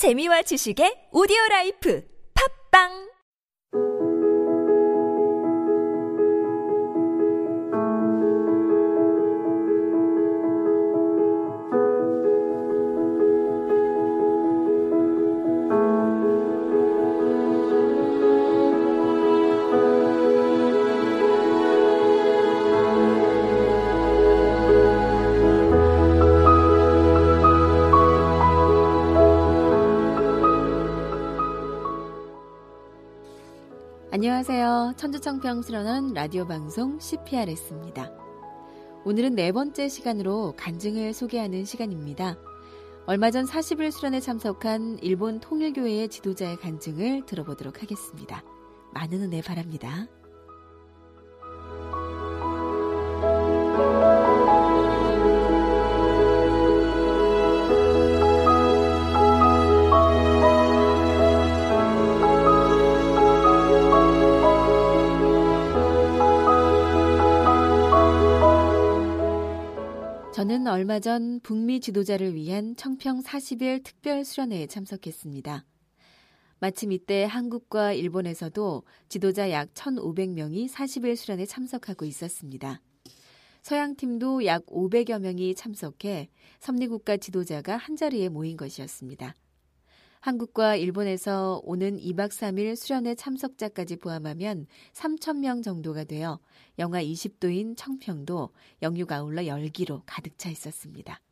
재미와 지식의 오디오 라이프. 팝빵 안녕하세요. 천주청평 수련원 라디오 방송 CPRS입니다. 오늘은 네 번째 시간으로 간증을 소개하는 시간입니다. 얼마 전 40일 수련에 참석한 일본 통일교회의 지도자의 간증을 들어보도록 하겠습니다. 많은 은혜 바랍니다. 얼마 전 북미 지도자를 위한 청평 40일 특별 수련회에 참석했습니다. 마침 이때 한국과 일본에서도 지도자 약 1,500명이 40일 수련에 참석하고 있었습니다. 서양팀도 약 500여 명이 참석해 섭리국가 지도자가 한자리에 모인 것이었습니다. 한국과 일본에서 오는 2박 3일 수련회 참석자까지 포함하면 3,000명 정도가 되어 영하 20도인 청평도 영유가 아울러 열기로 가득 차 있었습니다.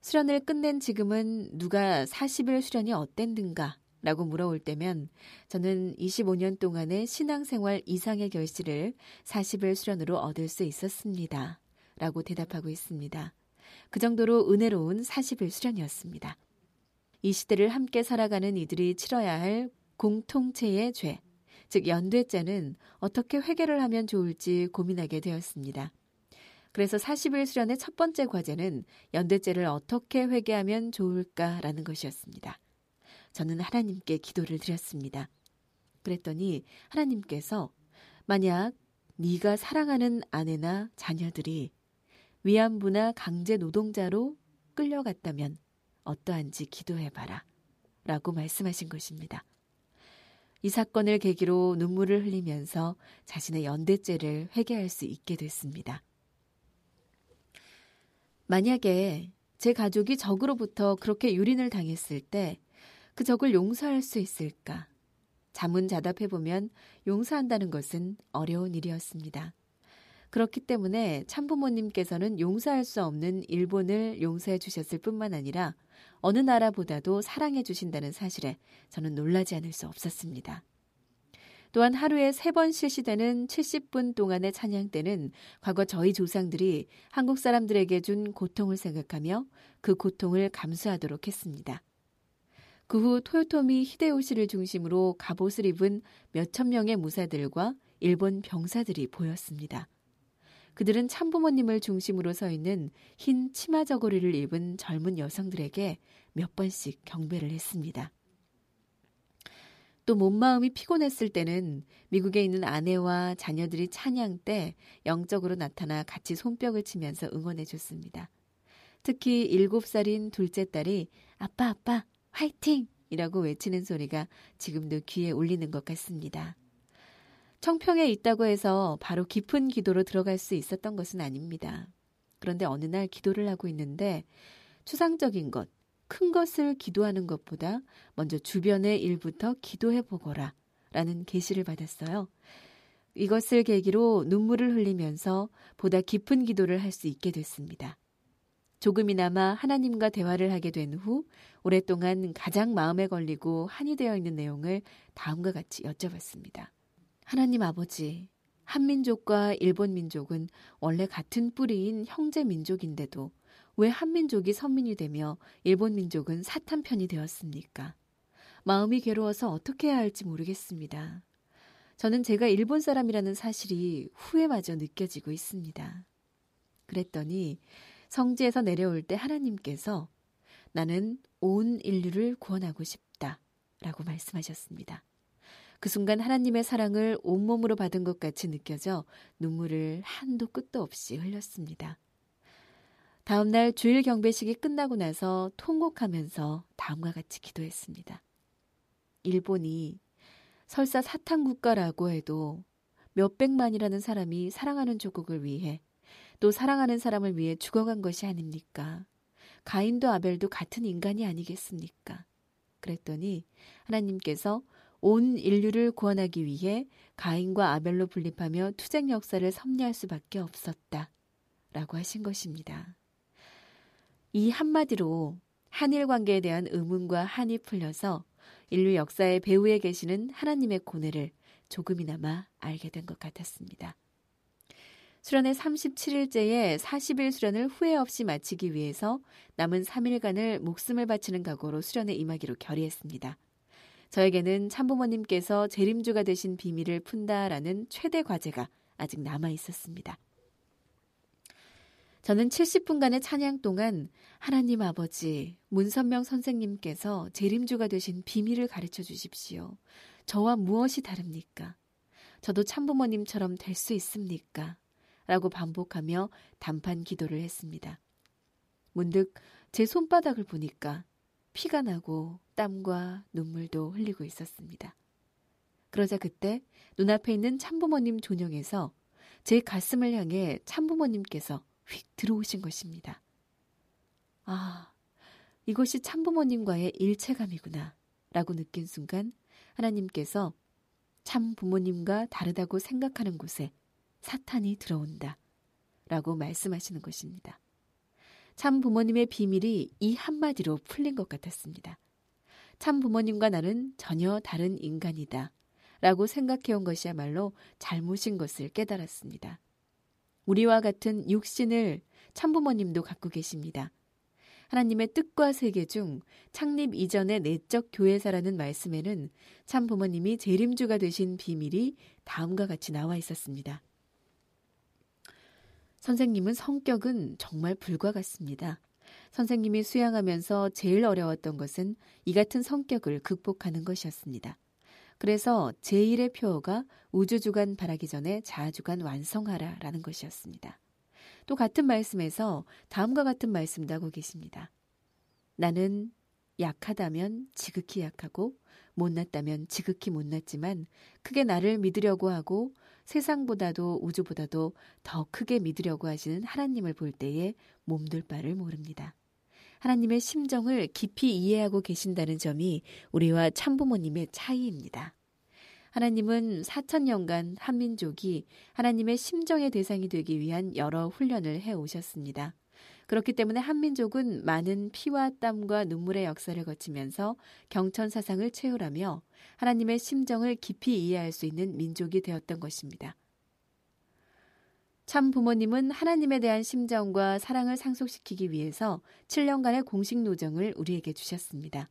수련을 끝낸 지금은 누가 40일 수련이 어땠는가? 라고 물어올 때면 저는 25년 동안의 신앙생활 이상의 결실을 40일 수련으로 얻을 수 있었습니다. 라고 대답하고 있습니다. 그 정도로 은혜로운 40일 수련이었습니다. 이 시대를 함께 살아가는 이들이 치러야 할 공통체의 죄, 즉 연대죄는 어떻게 회개를 하면 좋을지 고민하게 되었습니다. 그래서 40일 수련의 첫 번째 과제는 연대죄를 어떻게 회개하면 좋을까라는 것이었습니다. 저는 하나님께 기도를 드렸습니다. 그랬더니 하나님께서 만약 네가 사랑하는 아내나 자녀들이 위안부나 강제 노동자로 끌려갔다면 어떠한지 기도해봐라. 라고 말씀하신 것입니다. 이 사건을 계기로 눈물을 흘리면서 자신의 연대죄를 회개할 수 있게 됐습니다. 만약에 제 가족이 적으로부터 그렇게 유린을 당했을 때 그 적을 용서할 수 있을까? 자문자답해보면 용서한다는 것은 어려운 일이었습니다. 그렇기 때문에 참부모님께서는 용서할 수 없는 일본을 용서해 주셨을 뿐만 아니라 어느 나라보다도 사랑해 주신다는 사실에 저는 놀라지 않을 수 없었습니다. 또한 하루에 세 번 실시되는 70분 동안의 찬양 때는 과거 저희 조상들이 한국 사람들에게 준 고통을 생각하며 그 고통을 감수하도록 했습니다. 그 후 토요토미 히데요시를 중심으로 갑옷을 입은 몇천 명의 무사들과 일본 병사들이 보였습니다. 그들은 참부모님을 중심으로 서 있는 흰 치마 저고리를 입은 젊은 여성들에게 몇 번씩 경배를 했습니다. 또 몸마음이 피곤했을 때는 미국에 있는 아내와 자녀들이 찬양 때 영적으로 나타나 같이 손뼉을 치면서 응원해 줬습니다. 특히 7살인 둘째 딸이 아빠 아빠 화이팅! 이라고 외치는 소리가 지금도 귀에 울리는 것 같습니다. 청평에 있다고 해서 바로 깊은 기도로 들어갈 수 있었던 것은 아닙니다. 그런데 어느 날 기도를 하고 있는데 추상적인 것, 큰 것을 기도하는 것보다 먼저 주변의 일부터 기도해 보거라 라는 계시를 받았어요. 이것을 계기로 눈물을 흘리면서 보다 깊은 기도를 할 수 있게 됐습니다. 조금이나마 하나님과 대화를 하게 된 후 오랫동안 가장 마음에 걸리고 한이 되어 있는 내용을 다음과 같이 여쭤봤습니다. 하나님 아버지, 한민족과 일본 민족은 원래 같은 뿌리인 형제 민족인데도 왜 한민족이 선민이 되며 일본 민족은 사탄 편이 되었습니까? 마음이 괴로워서 어떻게 해야 할지 모르겠습니다. 저는 제가 일본 사람이라는 사실이 후에마저 느껴지고 있습니다. 그랬더니 성지에서 내려올 때 하나님께서 나는 온 인류를 구원하고 싶다 라고 말씀하셨습니다. 그 순간 하나님의 사랑을 온몸으로 받은 것 같이 느껴져 눈물을 한도 끝도 없이 흘렸습니다. 다음날 주일 경배식이 끝나고 나서 통곡하면서 다음과 같이 기도했습니다. 일본이 설사 사탕 국가라고 해도 몇백만이라는 사람이 사랑하는 조국을 위해 또 사랑하는 사람을 위해 죽어간 것이 아닙니까? 가인도 아벨도 같은 인간이 아니겠습니까? 그랬더니 하나님께서 온 인류를 구원하기 위해 가인과 아벨로 분립하며 투쟁 역사를 섭리할 수밖에 없었다. 라고 하신 것입니다. 이 한마디로 한일 관계에 대한 의문과 한이 풀려서 인류 역사의 배후에 계시는 하나님의 고뇌를 조금이나마 알게 된 것 같았습니다. 수련의 37일째에 40일 수련을 후회 없이 마치기 위해서 남은 3일간을 목숨을 바치는 각오로 수련에 임하기로 결의했습니다. 저에게는 참부모님께서 재림주가 되신 비밀을 푼다라는 최대 과제가 아직 남아 있었습니다. 저는 70분간의 찬양 동안 하나님 아버지, 문선명 선생님께서 재림주가 되신 비밀을 가르쳐 주십시오. 저와 무엇이 다릅니까? 저도 참부모님처럼 될 수 있습니까? 라고 반복하며 단판 기도를 했습니다. 문득 제 손바닥을 보니까 피가 나고 땀과 눈물도 흘리고 있었습니다. 그러자 그때 눈앞에 있는 참부모님 존영에서 제 가슴을 향해 참부모님께서 휙 들어오신 것입니다. 아, 이것이 참부모님과의 일체감이구나. 라고 느낀 순간 하나님께서 참 부모님과 다르다고 생각하는 곳에 사탄이 들어온다. 라고 말씀하시는 것입니다. 참 부모님의 비밀이 이 한마디로 풀린 것 같았습니다. 참 부모님과 나는 전혀 다른 인간이다. 라고 생각해온 것이야말로 잘못인 것을 깨달았습니다. 우리와 같은 육신을 참부모님도 갖고 계십니다. 하나님의 뜻과 세계 중 창립 이전의 내적 교회사라는 말씀에는 참부모님이 재림주가 되신 비밀이 다음과 같이 나와 있었습니다. 선생님은 성격은 정말 불과 같습니다. 선생님이 수양하면서 제일 어려웠던 것은 이 같은 성격을 극복하는 것이었습니다. 그래서 제1의 표어가 우주주간 바라기 전에 자아주간 완성하라 라는 것이었습니다. 또 같은 말씀에서 다음과 같은 말씀도 하고 계십니다. 나는 약하다면 지극히 약하고 못났다면 지극히 못났지만 크게 나를 믿으려고 하고 세상보다도 우주보다도 더 크게 믿으려고 하시는 하나님을 볼 때에 몸둘 바를 모릅니다. 하나님의 심정을 깊이 이해하고 계신다는 점이 우리와 참부모님의 차이입니다. 하나님은 4천년간 한민족이 하나님의 심정의 대상이 되기 위한 여러 훈련을 해 오셨습니다. 그렇기 때문에 한민족은 많은 피와 땀과 눈물의 역사를 거치면서 경천 사상을 채우라며 하나님의 심정을 깊이 이해할 수 있는 민족이 되었던 것입니다. 참 부모님은 하나님에 대한 심정과 사랑을 상속시키기 위해서 7년간의 공식 노정을 우리에게 주셨습니다.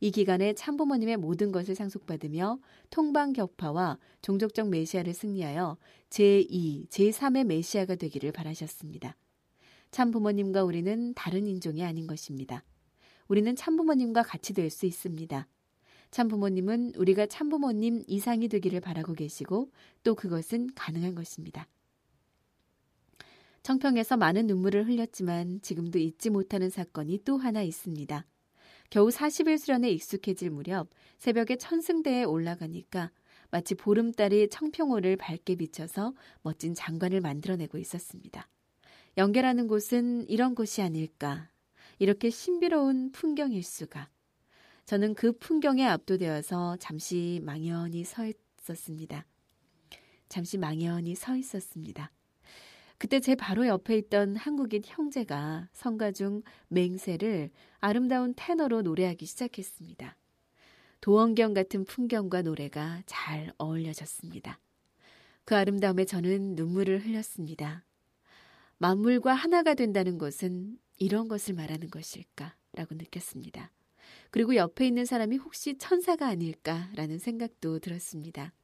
이 기간에 참부모님의 모든 것을 상속받으며 통방격파와 종족적 메시아를 승리하여 제2, 제3의 메시아가 되기를 바라셨습니다. 참부모님과 우리는 다른 인종이 아닌 것입니다. 우리는 참부모님과 같이 될 수 있습니다. 참부모님은 우리가 참부모님 이상이 되기를 바라고 계시고 또 그것은 가능한 것입니다. 청평에서 많은 눈물을 흘렸지만 지금도 잊지 못하는 사건이 또 하나 있습니다. 겨우 40일 수련에 익숙해질 무렵 새벽에 천승대에 올라가니까 마치 보름달이 청평호를 밝게 비춰서 멋진 장관을 만들어내고 있었습니다. 연결하는 곳은 이런 곳이 아닐까. 이렇게 신비로운 풍경일 수가. 저는 그 풍경에 압도되어서 잠시 망연히 서 있었습니다. 잠시 망연히 서 있었습니다. 그때 제 바로 옆에 있던 한국인 형제가 성가 중 맹세를 아름다운 테너로 노래하기 시작했습니다. 도원경 같은 풍경과 노래가 잘 어울려졌습니다. 그 아름다움에 저는 눈물을 흘렸습니다. 만물과 하나가 된다는 것은 이런 것을 말하는 것일까라고 느꼈습니다. 그리고 옆에 있는 사람이 혹시 천사가 아닐까라는 생각도 들었습니다.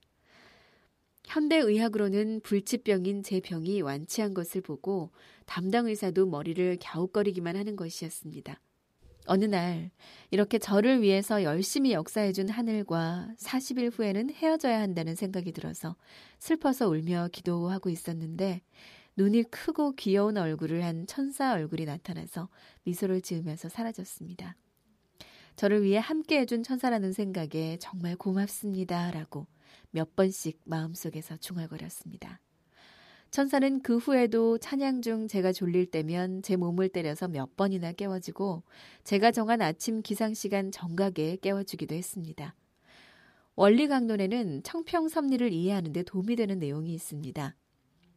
현대의학으로는 불치병인 제 병이 완치한 것을 보고 담당 의사도 머리를 갸웃거리기만 하는 것이었습니다. 어느 날 이렇게 저를 위해서 열심히 역사해준 하늘과 40일 후에는 헤어져야 한다는 생각이 들어서 슬퍼서 울며 기도하고 있었는데 눈이 크고 귀여운 얼굴을 한 천사 얼굴이 나타나서 미소를 지으면서 사라졌습니다. 저를 위해 함께 해준 천사라는 생각에 정말 고맙습니다. 라고 몇 번씩 마음속에서 중얼거렸습니다. 천사는 그 후에도 찬양 중 제가 졸릴 때면 제 몸을 때려서 몇 번이나 깨워주고 제가 정한 아침 기상 시간 정각에 깨워주기도 했습니다. 원리 강론에는 청평 섭리를 이해하는 데 도움이 되는 내용이 있습니다.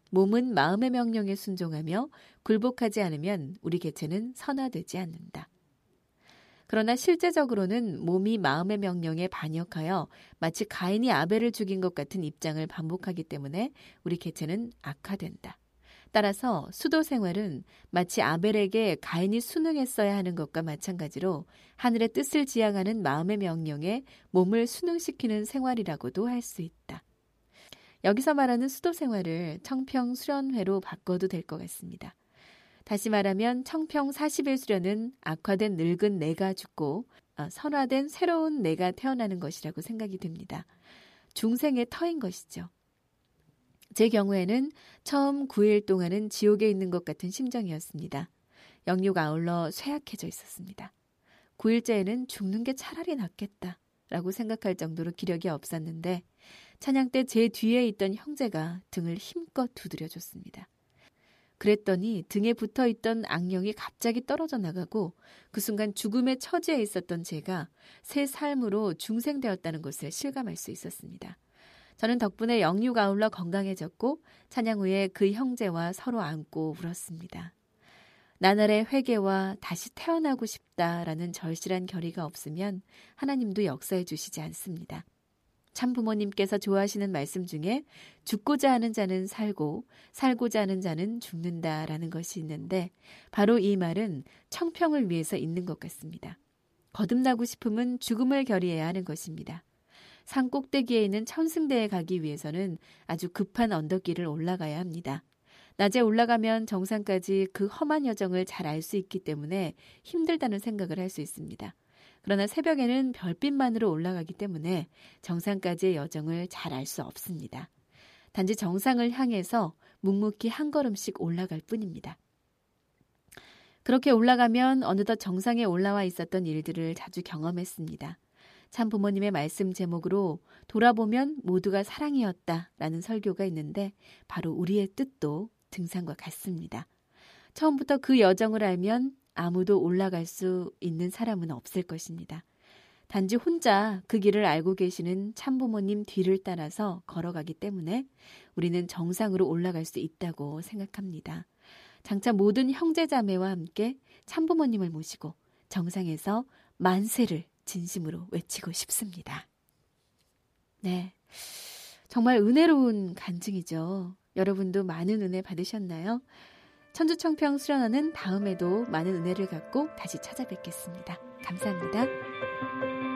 몸은 마음의 명령에 순종하며 굴복하지 않으면 우리 개체는 선화되지 않는다. 그러나 실제적으로는 몸이 마음의 명령에 반역하여 마치 가인이 아벨을 죽인 것 같은 입장을 반복하기 때문에 우리 개체는 악화된다. 따라서 수도 생활은 마치 아벨에게 가인이 순응했어야 하는 것과 마찬가지로 하늘의 뜻을 지향하는 마음의 명령에 몸을 순응시키는 생활이라고도 할 수 있다. 여기서 말하는 수도 생활을 청평 수련회로 바꿔도 될 것 같습니다. 다시 말하면 청평 40일 수련은 악화된 늙은 내가 죽고 어, 선화된 새로운 내가 태어나는 것이라고 생각이 됩니다. 중생의 터인 것이죠. 제 경우에는 처음 9일 동안은 지옥에 있는 것 같은 심정이었습니다. 영육 아울러 쇠약해져 있었습니다. 9일째에는 죽는 게 차라리 낫겠다. 라고 생각할 정도로 기력이 없었는데 찬양 때 제 뒤에 있던 형제가 등을 힘껏 두드려줬습니다. 그랬더니 등에 붙어 있던 악령이 갑자기 떨어져 나가고 그 순간 죽음의 처지에 있었던 제가 새 삶으로 중생되었다는 것을 실감할 수 있었습니다. 저는 덕분에 영육 아울러 건강해졌고 찬양 후에 그 형제와 서로 안고 울었습니다. 나날의 회개와 다시 태어나고 싶다라는 절실한 결의가 없으면 하나님도 역사해 주시지 않습니다. 참 부모님께서 좋아하시는 말씀 중에 죽고자 하는 자는 살고 살고자 하는 자는 죽는다라는 것이 있는데 바로 이 말은 청평을 위해서 있는 것 같습니다. 거듭나고 싶으면 죽음을 결의해야 하는 것입니다. 산 꼭대기에 있는 천승대에 가기 위해서는 아주 급한 언덕길을 올라가야 합니다. 낮에 올라가면 정상까지 그 험한 여정을 잘 알 수 있기 때문에 힘들다는 생각을 할 수 있습니다. 그러나 새벽에는 별빛만으로 올라가기 때문에 정상까지의 여정을 잘 알 수 없습니다. 단지 정상을 향해서 묵묵히 한 걸음씩 올라갈 뿐입니다. 그렇게 올라가면 어느덧 정상에 올라와 있었던 일들을 자주 경험했습니다. 참 부모님의 말씀 제목으로 돌아보면 모두가 사랑이었다 라는 설교가 있는데 바로 우리의 뜻도 등산과 같습니다. 처음부터 그 여정을 알면 아무도 올라갈 수 있는 사람은 없을 것입니다. 단지 혼자 그 길을 알고 계시는 참부모님 뒤를 따라서 걸어가기 때문에 우리는 정상으로 올라갈 수 있다고 생각합니다. 장차 모든 형제자매와 함께 참부모님을 모시고 정상에서 만세를 진심으로 외치고 싶습니다. 네. 정말 은혜로운 간증이죠. 여러분도 많은 은혜 받으셨나요? 천주청평 수련하는 다음에도 많은 은혜를 갖고 다시 찾아뵙겠습니다. 감사합니다.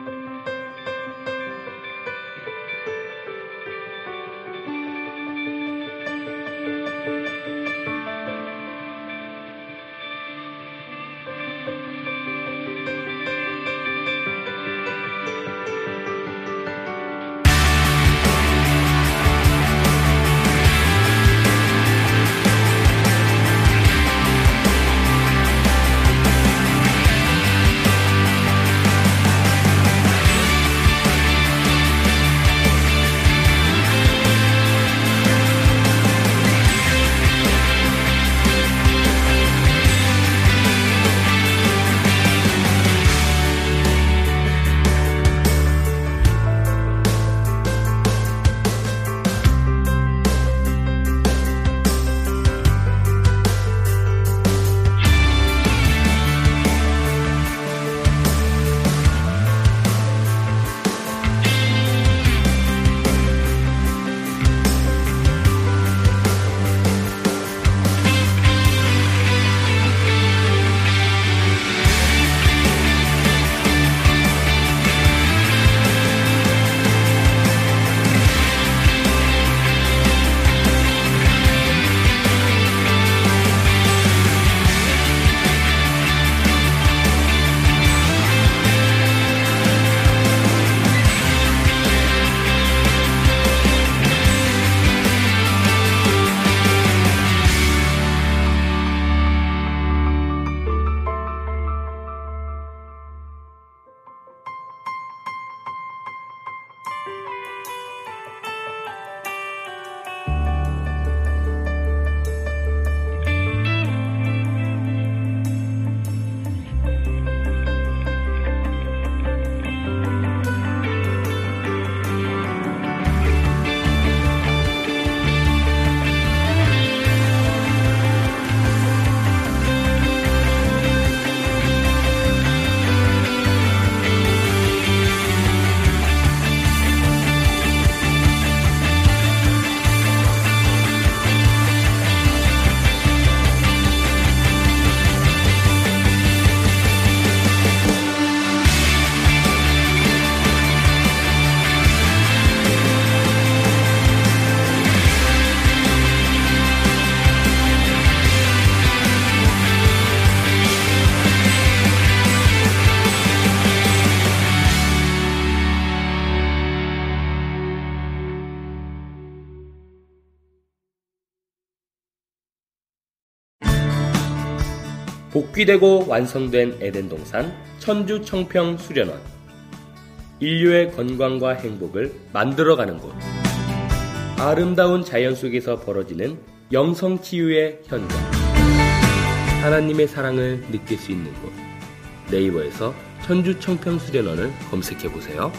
복귀되고 완성된 에덴 동산 천주 청평 수련원. 인류의 건강과 행복을 만들어가는 곳. 아름다운 자연 속에서 벌어지는 영성 치유의 현장 하나님의 사랑을 느낄 수 있는 곳. 네이버에서 천주 청평 수련원을 검색해 보세요.